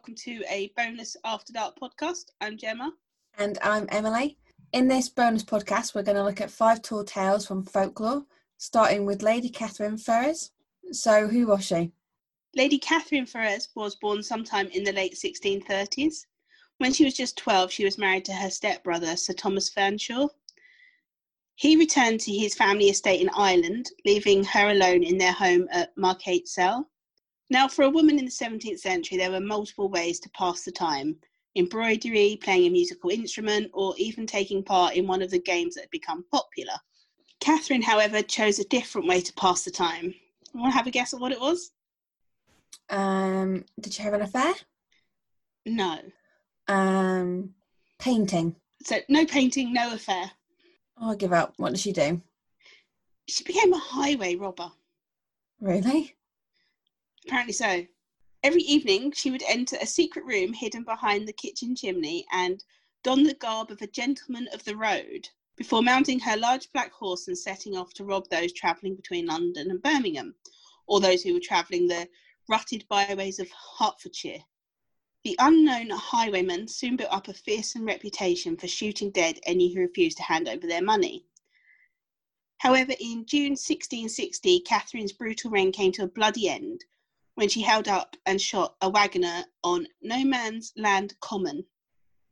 welcome to a bonus After Dark podcast. I'm Gemma. And I'm Emily. In this bonus podcast, we're going to look at five tall tales from folklore, starting with Lady Catherine Ferrers. So, who was she? Lady Catherine Ferrers was born sometime in the late 1630s. When she was just 12, she was married to her stepbrother, Sir Thomas Fanshawe. He returned to his family estate in Ireland, leaving her alone in their home at Markyate Cell. Now, for a woman in the 17th century, there were multiple ways to pass the time embroidery, playing a musical instrument, or even taking part in one of the games that had become popular. Catherine, however, chose a different way to pass the time. You want to have a guess at what it was? Um, did she have an affair? No. Um, painting. So, no painting, no affair. I'll give up. What did she do? She became a highway robber. Really? Apparently so. Every evening, she would enter a secret room hidden behind the kitchen chimney and don the garb of a gentleman of the road before mounting her large black horse and setting off to rob those travelling between London and Birmingham, or those who were travelling the rutted byways of Hertfordshire. The unknown highwayman soon built up a fearsome reputation for shooting dead any who refused to hand over their money. However, in June 1660, Catherine's brutal reign came to a bloody end when she held up and shot a wagoner on No Man's Land Common.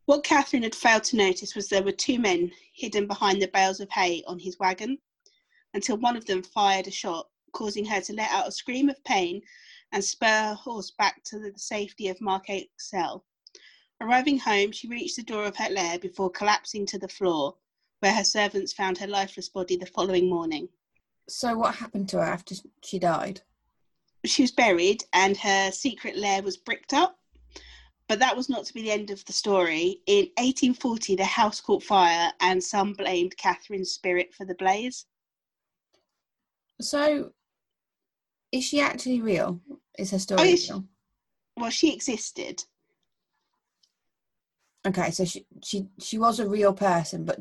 What Catherine had failed to notice was there were two men hidden behind the bales of hay on his wagon until one of them fired a shot, causing her to let out a scream of pain and spur her horse back to the safety of Markyate Cell. Arriving home, she reached the door of her lair before collapsing to the floor, where her servants found her lifeless body the following morning. So, what happened to her after she died? She was buried and her secret lair was bricked up. But that was not to be the end of the story. In 1840, the house caught fire and some blamed Catherine's spirit for the blaze. So, is she actually real? Is her story Oh, real? yes. Well, she existed. Okay, so she she she was a real person, but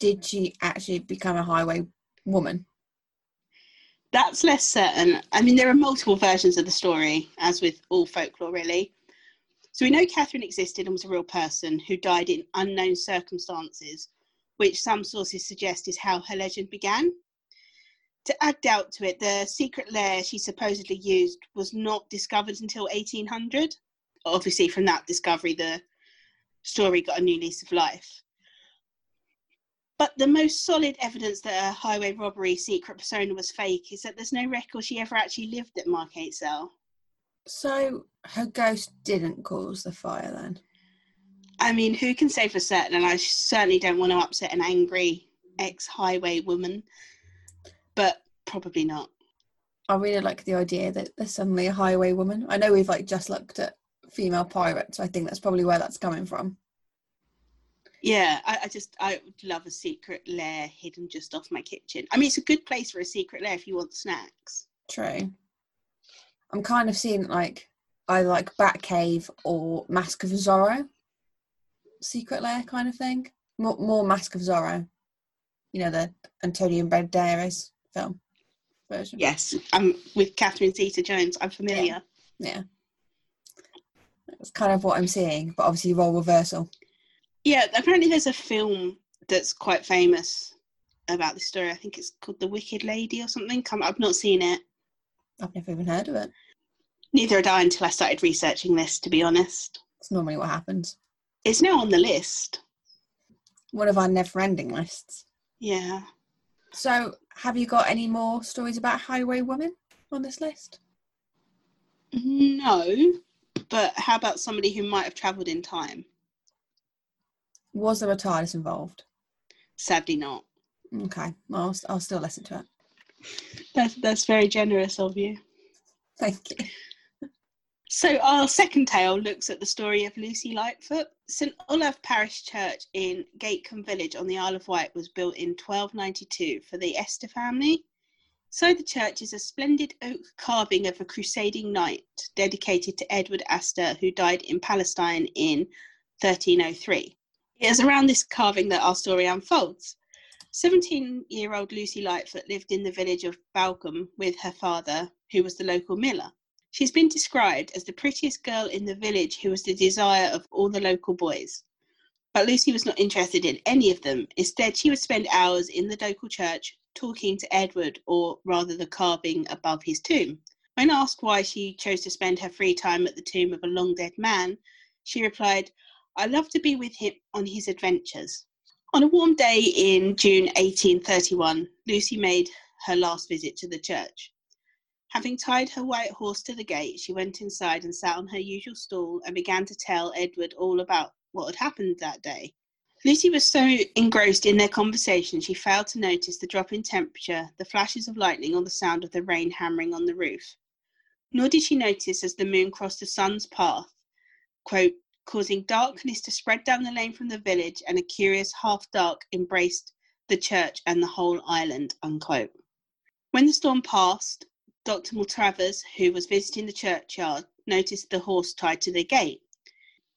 did she actually become a highway woman? That's less certain. I mean, there are multiple versions of the story, as with all folklore, really. So we know Catherine existed and was a real person who died in unknown circumstances, which some sources suggest is how her legend began. To add doubt to it, the secret lair she supposedly used was not discovered until 1800. Obviously, from that discovery, the story got a new lease of life. But the most solid evidence that a highway robbery secret persona was fake is that there's no record she ever actually lived at Markyate Cell. So her ghost didn't cause the fire then. I mean, who can say for certain? And I certainly don't want to upset an angry ex highway woman, but probably not. I really like the idea that there's suddenly a highway woman. I know we've like just looked at female pirates, so I think that's probably where that's coming from. Yeah, I, I just, I would love a secret lair hidden just off my kitchen. I mean, it's a good place for a secret lair if you want snacks. True. I'm kind of seeing like either like Batcave or Mask of Zorro, secret lair kind of thing. More, more Mask of Zorro. You know the Antonio Banderas film version. Yes, I'm with Catherine Zeta Jones. I'm familiar. Yeah. That's kind of what I'm seeing, but obviously role reversal. Yeah, apparently there's a film that's quite famous about this story. I think it's called The Wicked Lady or something. Come, I've not seen it. I've never even heard of it. Neither had I until I started researching this, to be honest. It's normally what happens. It's now on the list. One of our never-ending lists. Yeah. So, have you got any more stories about highway women on this list? No, but how about somebody who might have travelled in time? Was there a TARDIS involved? Sadly, not. Okay, well, I'll, I'll still listen to it. That's, that's very generous of you. Thank you. So, our second tale looks at the story of Lucy Lightfoot. St Olave Parish Church in Gatcombe Village on the Isle of Wight was built in 1292 for the Estur family. So, the church is a splendid oak carving of a crusading knight dedicated to Edward Estur, who died in Palestine in 1303. It is around this carving that our story unfolds. 17 year old Lucy Lightfoot lived in the village of Balcombe with her father, who was the local miller. She's been described as the prettiest girl in the village who was the desire of all the local boys. But Lucy was not interested in any of them. Instead, she would spend hours in the local church talking to Edward, or rather the carving above his tomb. When asked why she chose to spend her free time at the tomb of a long dead man, she replied, I love to be with him on his adventures. On a warm day in June 1831, Lucy made her last visit to the church. Having tied her white horse to the gate, she went inside and sat on her usual stool and began to tell Edward all about what had happened that day. Lucy was so engrossed in their conversation she failed to notice the drop in temperature, the flashes of lightning, or the sound of the rain hammering on the roof. Nor did she notice as the moon crossed the sun's path, quote, causing darkness to spread down the lane from the village, and a curious half dark embraced the church and the whole island, unquote. When the storm passed, Dr. Maltravers, who was visiting the churchyard, noticed the horse tied to the gate.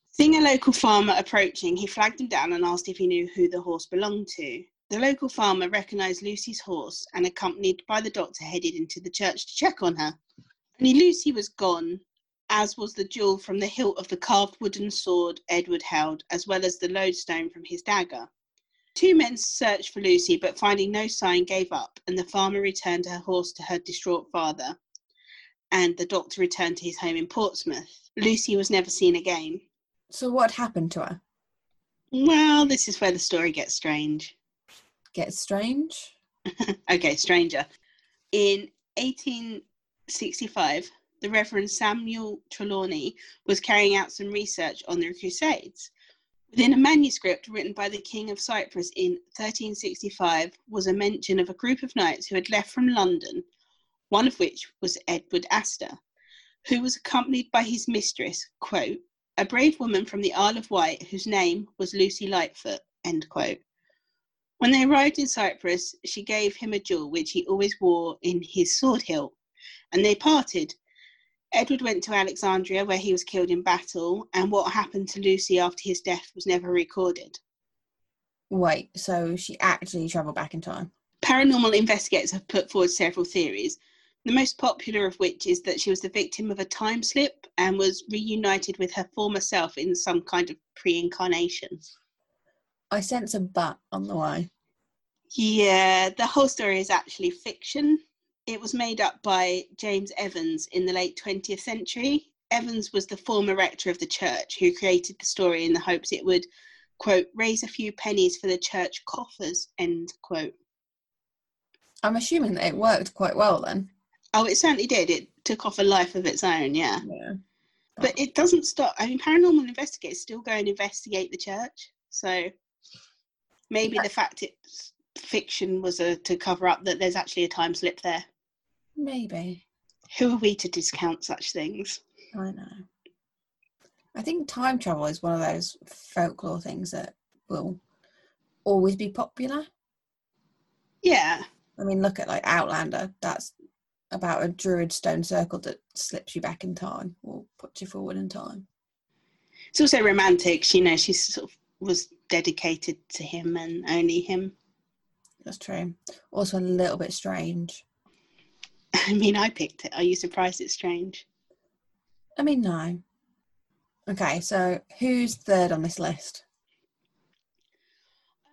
Seeing a local farmer approaching, he flagged him down and asked if he knew who the horse belonged to. The local farmer recognised Lucy's horse and, accompanied by the doctor, headed into the church to check on her. Only Lucy was gone, as was the jewel from the hilt of the carved wooden sword Edward held, as well as the lodestone from his dagger. Two men searched for Lucy, but finding no sign, gave up, and the farmer returned her horse to her distraught father, and the doctor returned to his home in Portsmouth. Lucy was never seen again. So what happened to her? Well, this is where the story gets strange. Gets strange? okay, stranger. In 1865, the Reverend Samuel Trelawney was carrying out some research on the Crusades. Within a manuscript written by the King of Cyprus in 1365 was a mention of a group of knights who had left from London, one of which was Edward Estur, who was accompanied by his mistress, quote, a brave woman from the Isle of Wight whose name was Lucy Lightfoot. End quote. When they arrived in Cyprus, she gave him a jewel which he always wore in his sword hilt, and they parted. Edward went to Alexandria, where he was killed in battle, and what happened to Lucy after his death was never recorded. Wait, so she actually travelled back in time? Paranormal investigators have put forward several theories, the most popular of which is that she was the victim of a time slip and was reunited with her former self in some kind of pre incarnation. I sense a but on the way. Yeah, the whole story is actually fiction. It was made up by James Evans in the late 20th century. Evans was the former rector of the church who created the story in the hopes it would, quote, raise a few pennies for the church coffers, end quote. I'm assuming that it worked quite well then. Oh, it certainly did. It took off a life of its own, yeah. Yeah. But it doesn't stop. I mean, paranormal investigators still go and investigate the church. So maybe Yeah. the fact it's fiction was a, to cover up that there's actually a time slip there. Maybe. Who are we to discount such things? I know. I think time travel is one of those folklore things that will always be popular. Yeah. I mean, look at like Outlander. That's about a druid stone circle that slips you back in time or puts you forward in time. It's also romantic. You know, she sort of was dedicated to him and only him. That's true. Also, a little bit strange. I mean, I picked it. Are you surprised it's strange? I mean, no. Okay, so who's third on this list?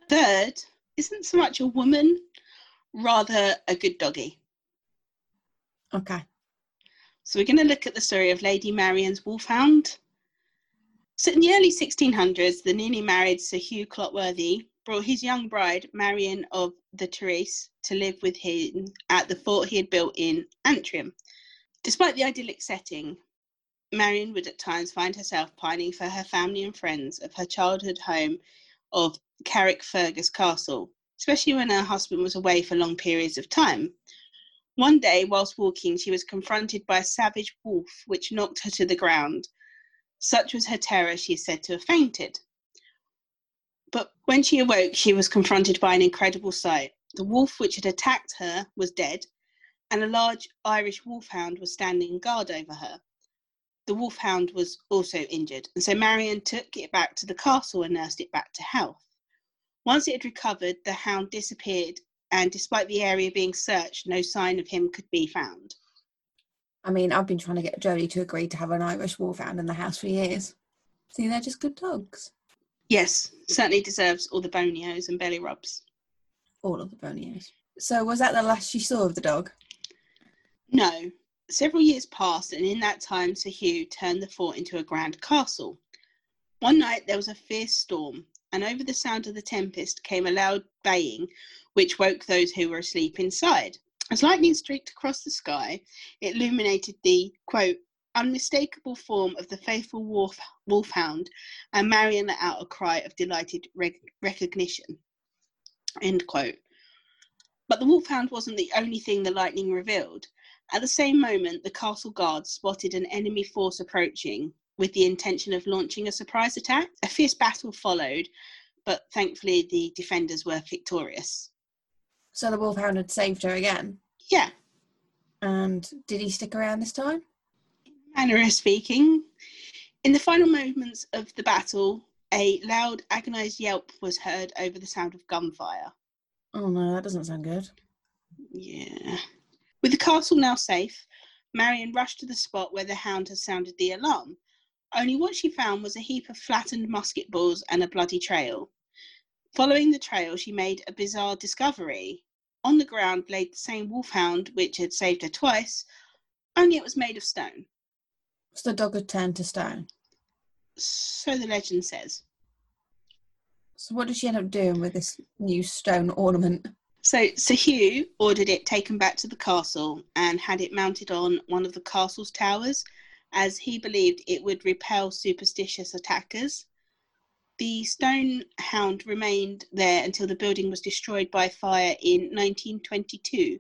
Third isn't so much a woman, rather a good doggy. Okay. So we're going to look at the story of Lady Marion's wolfhound. So in the early 1600s, the newly married Sir Hugh Clotworthy brought his young bride, Marion of the Therese, to live with him at the fort he had built in Antrim. Despite the idyllic setting, Marion would at times find herself pining for her family and friends of her childhood home of Carrickfergus Castle, especially when her husband was away for long periods of time. One day, whilst walking, she was confronted by a savage wolf which knocked her to the ground. Such was her terror, she is said to have fainted. But when she awoke, she was confronted by an incredible sight. The wolf which had attacked her was dead, and a large Irish wolfhound was standing guard over her. The wolfhound was also injured, and so Marion took it back to the castle and nursed it back to health. Once it had recovered, the hound disappeared, and despite the area being searched, no sign of him could be found. I mean, I've been trying to get Jodie to agree to have an Irish Wolfhound in the house for years. See, they're just good dogs. Yes, certainly deserves all the bonios and belly rubs. All of the bonios. So, was that the last you saw of the dog? No. Several years passed, and in that time, Sir Hugh turned the fort into a grand castle. One night there was a fierce storm, and over the sound of the tempest came a loud baying, which woke those who were asleep inside. As lightning streaked across the sky, it illuminated the quote unmistakable form of the faithful wolf, wolfhound, and Marion let out a cry of delighted rec- recognition. End quote. But the wolfhound wasn't the only thing the lightning revealed. At the same moment, the castle guards spotted an enemy force approaching with the intention of launching a surprise attack. A fierce battle followed, but thankfully the defenders were victorious. So the Wolfhound had saved her again. Yeah, And did he stick around this time? Manner of speaking. In the final moments of the battle, a loud, agonized yelp was heard over the sound of gunfire. Oh no, that doesn't sound good. Yeah. With the castle now safe, Marion rushed to the spot where the hound had sounded the alarm. Only what she found was a heap of flattened musket balls and a bloody trail. Following the trail, she made a bizarre discovery. On the ground lay the same wolfhound which had saved her twice, only it was made of stone. So the dog had turned to stone. So the legend says. So what did she end up doing with this new stone ornament? So Sir Hugh ordered it taken back to the castle and had it mounted on one of the castle's towers, as he believed it would repel superstitious attackers. The stone hound remained there until the building was destroyed by fire in 1922.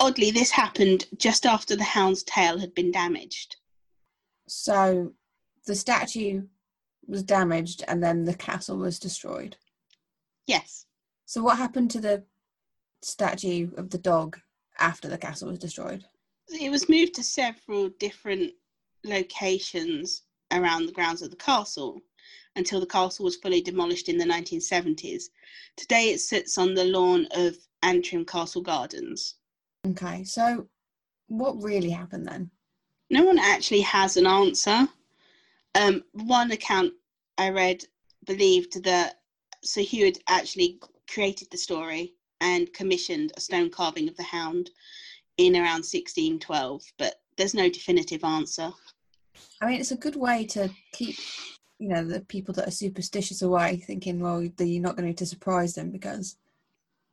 Oddly, this happened just after the hound's tail had been damaged. So the statue was damaged and then the castle was destroyed. Yes. So what happened to the statue of the dog after the castle was destroyed? It was moved to several different locations around the grounds of the castle until the castle was fully demolished in the 1970s. Today it sits on the lawn of Antrim Castle Gardens. Okay, so what really happened then? No one actually has an answer. Um, one account I read believed that Sir Hugh had actually created the story and commissioned a stone carving of the hound in around 1612, but there's no definitive answer. I mean, it's a good way to keep, you know, the people that are superstitious away, thinking, well, you're not going to surprise them because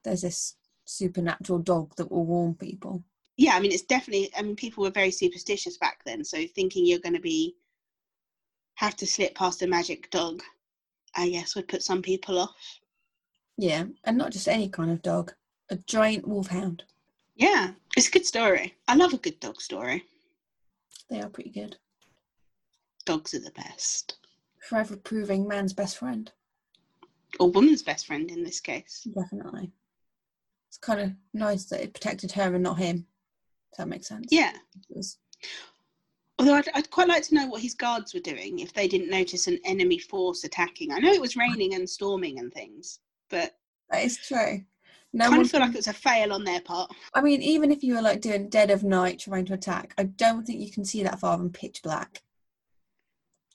there's this supernatural dog that will warn people. Yeah, I mean, it's definitely. I mean, people were very superstitious back then, so thinking you're going to be have to slip past a magic dog, I guess, would put some people off. Yeah, and not just any kind of dog, a giant wolfhound. Yeah, it's a good story. I love a good dog story. They are pretty good. Dogs are the best, Forever proving man's best friend. or woman's best friend in this case. Definitely. It's kind of nice that it protected her and not him. That makes sense. Yeah. Although I'd, I'd quite like to know what his guards were doing if they didn't notice an enemy force attacking. I know it was raining and storming and things, but That is true. No I kind of feel like it was a fail on their part. I mean, even if you were like doing dead of night trying to attack, I don't think you can see that far than pitch black.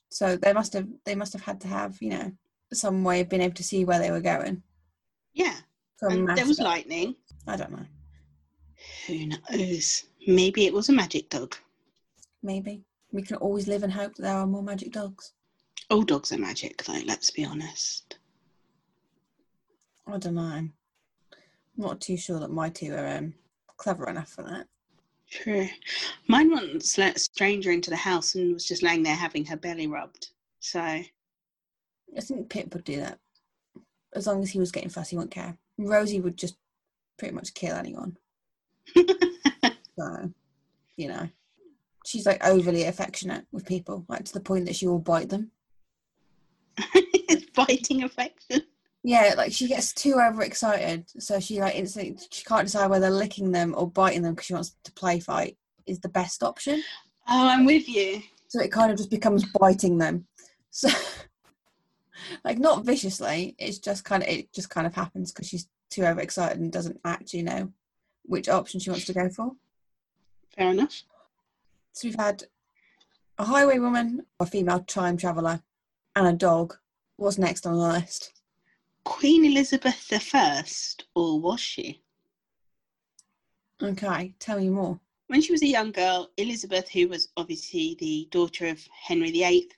So they must have they must have had to have, you know, some way of being able to see where they were going. Yeah, there was lightning. I don't know. Who knows? Maybe it was a magic dog. Maybe. We can always live and hope that there are more magic dogs. All dogs are magic, though, let's be honest. I don't know. I'm not too sure that my two are um, clever enough for that. True. Mine once let a stranger into the house and was just laying there having her belly rubbed. So, I think Pip would do that. As long as he was getting fussy, he wouldn't care. Rosie would just pretty much kill anyone. So, you know, she's like overly affectionate with people, like to the point that she will bite them. It's biting affection. Yeah, like she gets too overexcited, so she like instantly she can't decide whether licking them or biting them because she wants to play fight is the best option. Oh, I'm with you. So it kind of just becomes biting them. So, like not viciously, it's just kind of it just kind of happens because she's too overexcited and doesn't actually know which option she wants to go for. Fair enough. So we've had a highwaywoman, a female time traveller, and a dog. What's next on the list? Queen Elizabeth I, or was she? Okay, tell me more. When she was a young girl, Elizabeth, who was obviously the daughter of Henry VIII,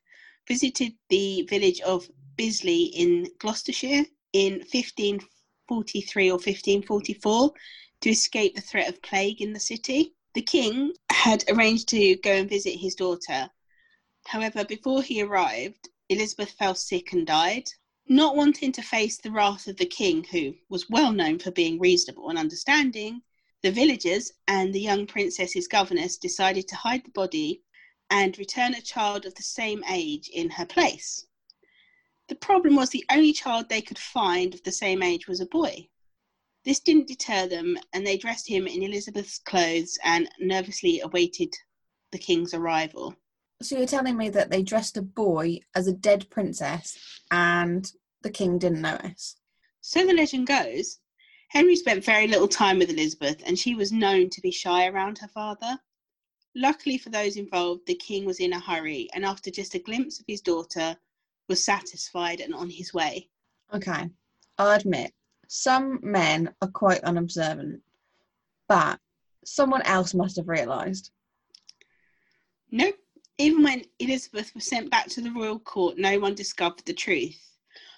visited the village of Bisley in Gloucestershire in 1543 or 1544 to escape the threat of plague in the city. The king had arranged to go and visit his daughter. However, before he arrived, Elizabeth fell sick and died. Not wanting to face the wrath of the king, who was well known for being reasonable and understanding, the villagers and the young princess's governess decided to hide the body and return a child of the same age in her place. The problem was the only child they could find of the same age was a boy. This didn't deter them, and they dressed him in Elizabeth's clothes and nervously awaited the king's arrival. So you're telling me that they dressed a boy as a dead princess and the king didn't notice? So the legend goes. Henry spent very little time with Elizabeth, and she was known to be shy around her father. Luckily for those involved, the king was in a hurry, and after just a glimpse of his daughter, was satisfied and on his way. Okay, I'll admit, some men are quite unobservant, but someone else must have realised. Nope. Even when Elizabeth was sent back to the royal court, no one discovered the truth.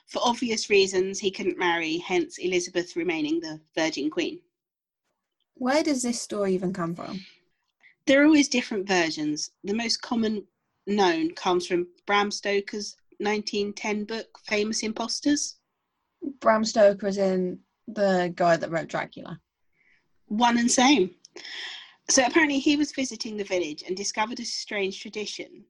For obvious reasons, he couldn't marry, hence Elizabeth remaining the Virgin Queen. Where does this story even come from? There are always different versions. The most common known comes from Bram Stoker's 1910 book, Famous Imposters. Bram Stoker is in the guy that wrote Dracula. One and same. So apparently he was visiting the village and discovered a strange tradition.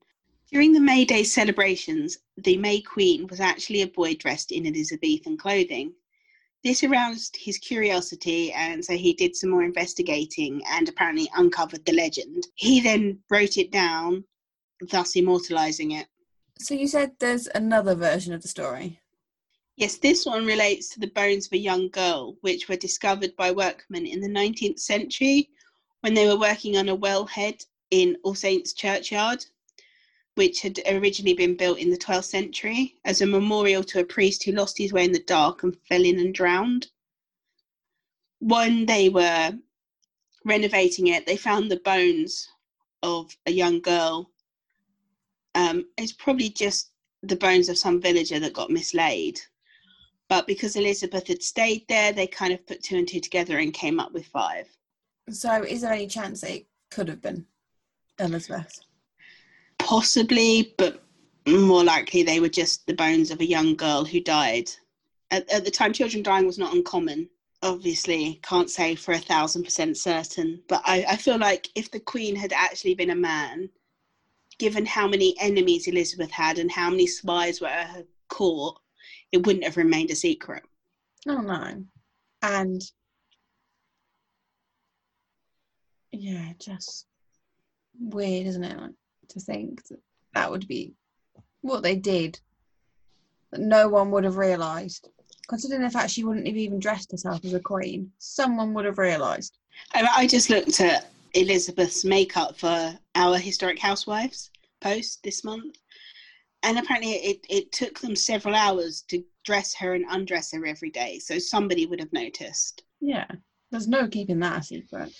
During the May Day celebrations, the May Queen was actually a boy dressed in Elizabethan clothing. This aroused his curiosity, and so he did some more investigating and apparently uncovered the legend. He then wrote it down, thus immortalizing it. So you said there's another version of the story. Yes, this one relates to the bones of a young girl, which were discovered by workmen in the 19th century when they were working on a wellhead in All Saints Churchyard, which had originally been built in the 12th century as a memorial to a priest who lost his way in the dark and fell in and drowned. When they were renovating it, they found the bones of a young girl um, it's probably just the bones of some villager that got mislaid. But because Elizabeth had stayed there, they kind of put two and two together and came up with five. So, is there any chance it could have been Elizabeth? Possibly, but more likely they were just the bones of a young girl who died. At, at the time, children dying was not uncommon. Obviously, can't say for a thousand percent certain, but I, I feel like if the Queen had actually been a man, given how many enemies Elizabeth had and how many spies were at her court, it wouldn't have remained a secret. Oh no. And yeah, just weird, isn't it? Like, to think that that would be what they did. That no one would have realised. Considering the fact she wouldn't have even dressed herself as a queen, someone would have realised. I, I just looked at Elizabeth's makeup for our historic housewives post this month. And apparently, it, it took them several hours to dress her and undress her every day. So somebody would have noticed. Yeah, there's no keeping that a secret.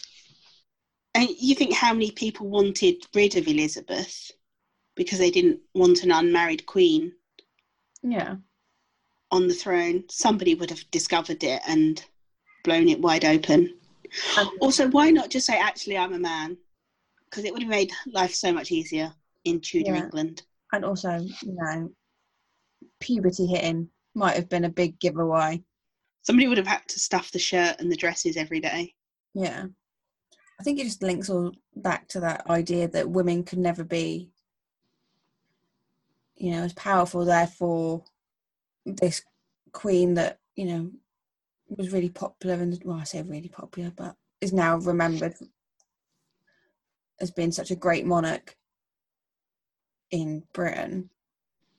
And you think how many people wanted rid of Elizabeth because they didn't want an unmarried queen? Yeah. On the throne, somebody would have discovered it and blown it wide open. also, why not just say, actually, I'm a man? Because it would have made life so much easier in Tudor yeah. England. And also, you know, puberty hitting might have been a big giveaway. Somebody would have had to stuff the shirt and the dresses every day. Yeah. I think it just links all back to that idea that women could never be, you know, as powerful. Therefore, this queen that, you know, was really popular and, well, I say really popular, but is now remembered as being such a great monarch in Britain,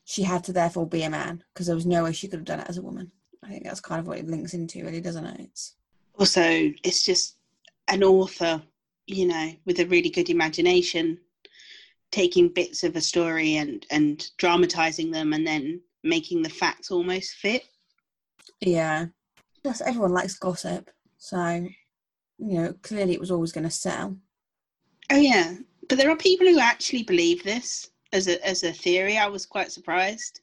she had to therefore be a man because there was no way she could have done it as a woman. I think that's kind of what it links into, really, doesn't it? It's also it's just an author, you know, with a really good imagination taking bits of a story and and dramatizing them and then making the facts almost fit. Yeah. Plus, everyone likes gossip. So, you know, clearly it was always going to sell. Oh yeah, but there are people who actually believe this as a as a theory. I was quite surprised.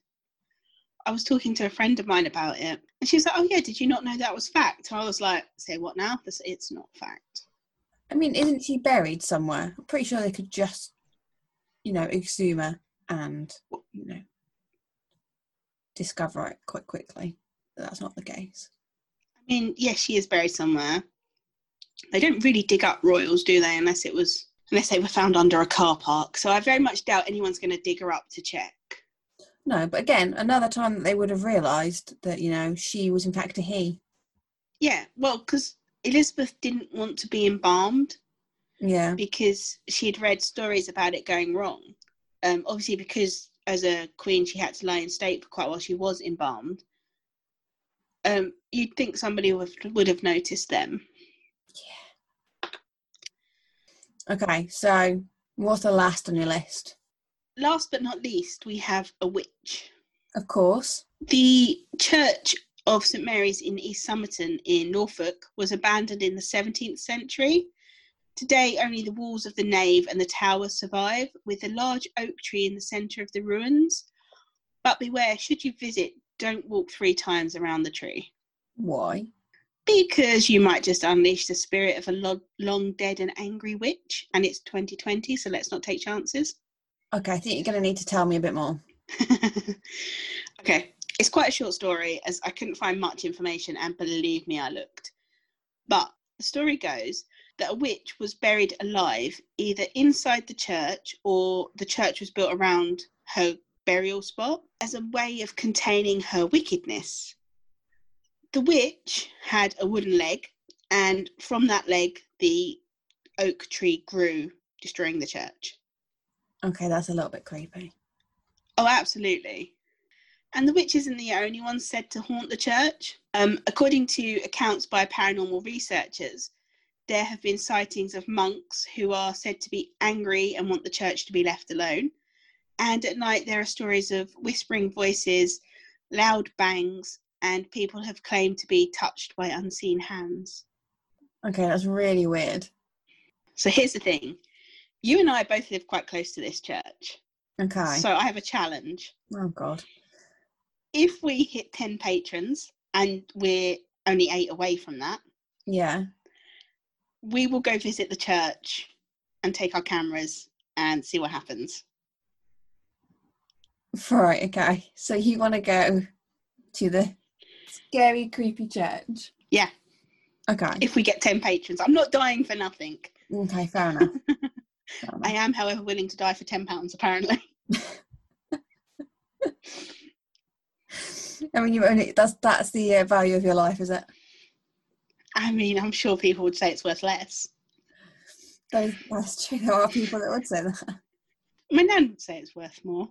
I was talking to a friend of mine about it, and she was like, "Oh yeah, did you not know that was fact?" I was like, "Say what now? This it's not fact." I mean, isn't she buried somewhere? I'm pretty sure they could just, you know, exhume her and, you know, discover it quite quickly. But that's not the case. I mean, yes, she is buried somewhere. They don't really dig up royals, do they? Unless it was unless they were found under a car park. So I very much doubt anyone's going to dig her up to check. No, but again, another time that they would have realised that, you know, she was in fact a he. Yeah, well, because Elizabeth didn't want to be embalmed Yeah. because she had read stories about it going wrong. Um, obviously, because as a queen she had to lie in state for quite a while, she was embalmed. Um, you'd think somebody would, would have noticed them. Okay, so what's the last on your list? Last but not least, we have a witch. Of course. The church of St Mary's in East Somerton in Norfolk was abandoned in the 17th century. Today, only the walls of the nave and the tower survive, with a large oak tree in the centre of the ruins. But beware, should you visit, don't walk three times around the tree. Why? Because you might just unleash the spirit of a lo- long dead and angry witch, and it's 2020, so let's not take chances. Okay, I think you're going to need to tell me a bit more. okay, it's quite a short story as I couldn't find much information, and believe me, I looked. But the story goes that a witch was buried alive either inside the church or the church was built around her burial spot as a way of containing her wickedness. The witch had a wooden leg, and from that leg, the oak tree grew, destroying the church. Okay, that's a little bit creepy. Oh, absolutely. And the witch isn't the only one said to haunt the church. Um, according to accounts by paranormal researchers, there have been sightings of monks who are said to be angry and want the church to be left alone. And at night, there are stories of whispering voices, loud bangs, and people have claimed to be touched by unseen hands. Okay, that's really weird. So here's the thing you and I both live quite close to this church. Okay. So I have a challenge. oh, God. if we hit 10 patrons and we're only eight away from that, Yeah. we will go visit the church and take our cameras and see what happens. Right, okay. So you want to go to the scary, creepy church? Yeah. Okay. If we get 10 patrons, I'm not dying for nothing. Okay, fair enough. Fair I am, however, willing to die for £10, apparently. I mean, you only that's that's the uh, value of your life, is it? I mean, I'm sure people would say it's worth less. That is, that's true. There are people that would say that. My nan would say it's worth more,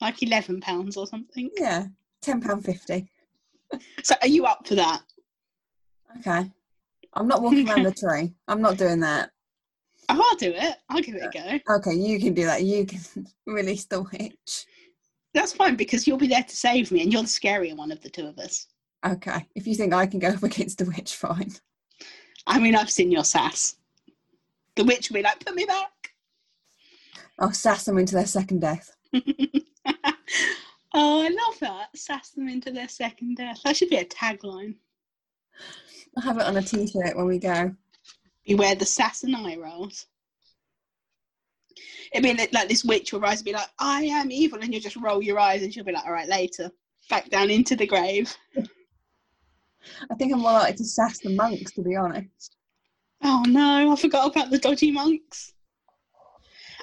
like £11 or something. Yeah, ten pound fifty. So, are you up for that? Okay. I'm not walking around the tree. I'm not doing that. Oh, I'll do it. I'll give it a go. Okay, you can do that. You can release the witch. That's fine because you'll be there to save me and you're the scarier one of the two of us. Okay. If you think I can go up against the witch, fine. I mean, I've seen your sass. The witch will be like, put me back. I'll sass them into their second death. oh, I love that. Sass them into their second death. That should be a tagline. I'll have it on a t-shirt when we go. Beware the sass and eye rolls. It'd be like, like this witch will rise and be like, I am evil, and you'll just roll your eyes, and she'll be like, all right, later. Back down into the grave. I think I'm more likely to sass the monks, to be honest. Oh no, I forgot about the dodgy monks.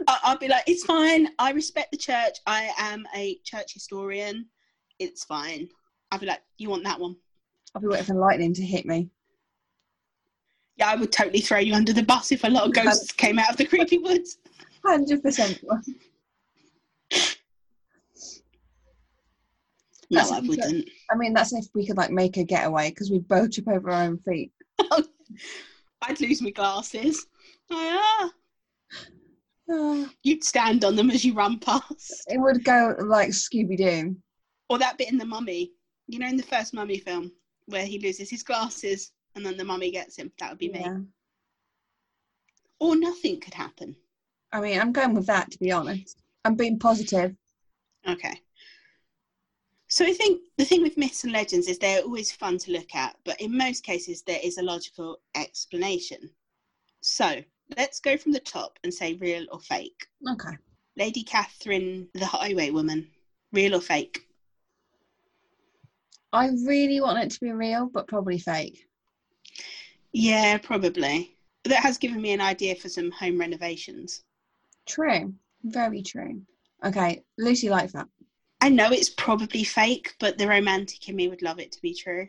I'll be like, it's fine. I respect the church. I am a church historian. It's fine. I'll be like, you want that one? I'll be waiting for lightning to hit me. Yeah, I would totally throw you under the bus if a lot of ghosts came out of the creepy woods. Hundred percent. No, I wouldn't. I mean, that's if we could like make a getaway because we both trip over our own feet. I'd lose my glasses. Oh, Uh, You'd stand on them as you run past. it would go like Scooby Doo. Or that bit in The Mummy. You know, in the first Mummy film, where he loses his glasses and then the mummy gets him. That would be me. Or nothing could happen. I mean, I'm going with that to be honest. I'm being positive. Okay. So I think the thing with myths and legends is they're always fun to look at, but in most cases there is a logical explanation. So let's go from the top and say real or fake. Okay. Lady Catherine, the highwaywoman, real or fake? I really want it to be real, but probably fake. Yeah, probably. That has given me an idea for some home renovations. True. Very true. Okay, Lucy Lightfoot. I know it's probably fake, but the romantic in me would love it to be true.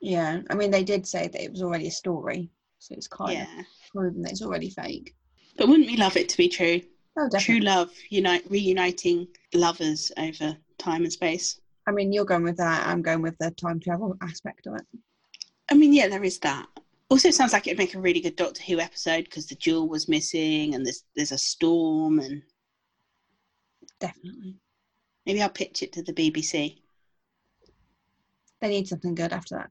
Yeah, I mean, they did say that it was already a story, so it's kind Yeah. of proven that it's already fake. But wouldn't we love it to be true? Oh, definitely. True love, unite, reuniting lovers over time and space. I mean, you're going with that. I'm going with the time travel aspect of it. I mean, yeah, there is that. Also, it sounds like it'd make a really good Doctor Who episode because the jewel was missing and there's there's a storm and Definitely. maybe I'll pitch it to the BBC. They need something good after that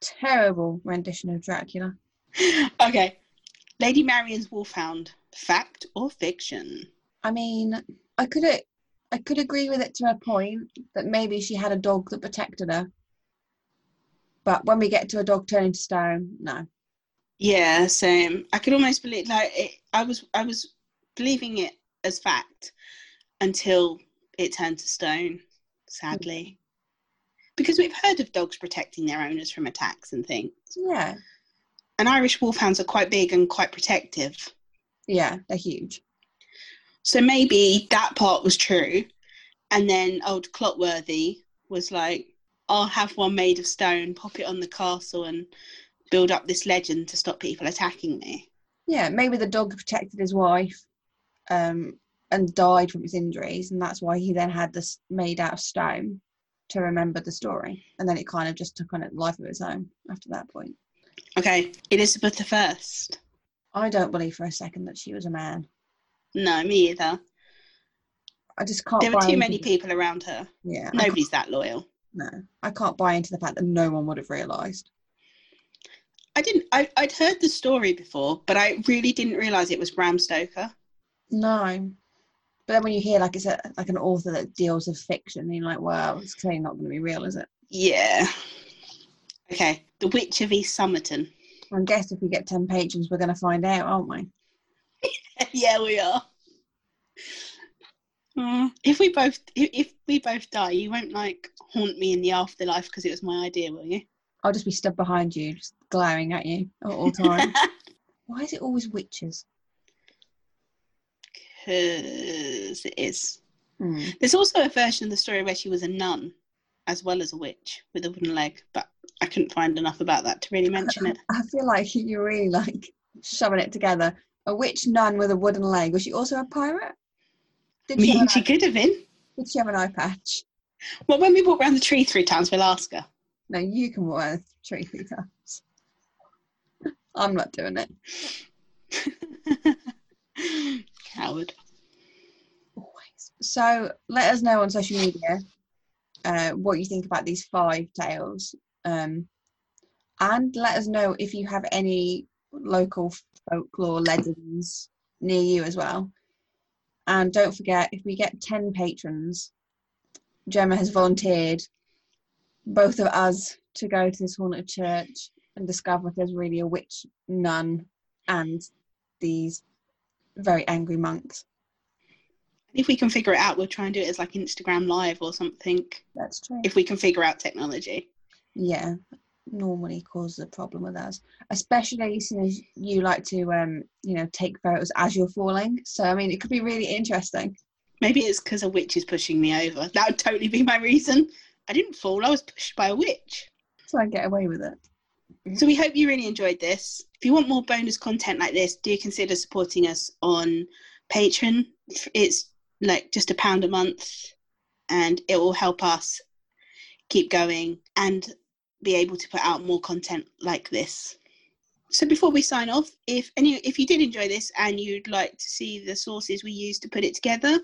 terrible rendition of Dracula. okay, Lady Marion's Wolfhound, fact or fiction? I mean, I could I could agree with it to a point that maybe she had a dog that protected her. But when we get to a dog turning to stone, no. Yeah, same. I could almost believe like it, I was I was believing it as fact until it turned to stone, sadly. Because we've heard of dogs protecting their owners from attacks and things. Yeah, And Irish wolfhounds are quite big and quite protective. yeah, they're huge. So maybe that part was true. And then old Clotworthy was like, I'll have one made of stone, pop it on the castle and build up this legend to stop people attacking me. Yeah, maybe the dog protected his wife, um, and died from his injuries, and that's why he then had this made out of stone to remember the story. And then it kind of just took on a life of its own after that point. Okay, Elizabeth the First. I don't believe for a second that she was a man. No, me either. I just can't. There were too many people around her. Yeah, Nobody's that loyal. no, I can't buy into the fact that no one would have realised. I didn't. I, I'd heard the story before, but I really didn't realize it was Bram Stoker. No. But then when you hear like it's a, like an author that deals with fiction, you're like, wow, it's clearly not going to be real, is it? Yeah. Okay, The Witch of East Somerton. I guess if we get 10 patrons, we're going to find out, aren't we? yeah, we are. Mm, if we both if, we both die, you won't like haunt me in the afterlife because it was my idea, will you? I'll just be stood behind you, just glaring at you at all times. Why is it always witches? Because it is. Hmm. There's also a version of the story where she was a nun as well as a witch with a wooden leg, but I couldn't find enough about that to really mention it. I feel like you're really like shoving it together. A witch nun with a wooden leg. Was she also a pirate? I Did she, mean, have she could have been. did she have an eye patch? Well, when we walk around the tree three times, we'll ask her. No, you can walk around the tree three times. I'm not doing it. Coward. Always. So let us know on social media uh, what you think about these five tales. Um, and let us know if you have any local folklore legends near you as well. And don't forget, if we get 10 patrons, Gemma has volunteered both of us to go to this haunted church and discover if there's really a witch nun and these very angry monks. If we can figure it out, we'll try and do it as like Instagram Live or something. That's true. If we can figure out technology. Yeah normally causes a problem with us especially since you like to um you know take photos as you're falling so i mean it could be really interesting Maybe it's because a witch is pushing me over. That would totally be my reason. I didn't fall, I was pushed by a witch. so i get away with it So we hope you really enjoyed this. If you want more bonus content like this, do consider supporting us on Patreon. It's like just a pound a month and it will help us keep going and be able to put out more content like this. so before we sign off, if any if you did enjoy this and you'd like to see the sources we used to put it together,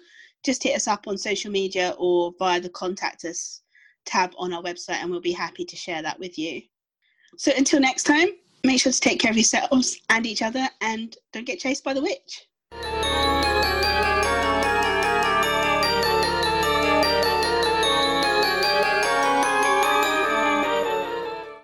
just hit us up on social media or via the contact us tab on our website and we'll be happy to share that with you. So until next time, make sure to take care of yourselves and each other and don't get chased by the witch.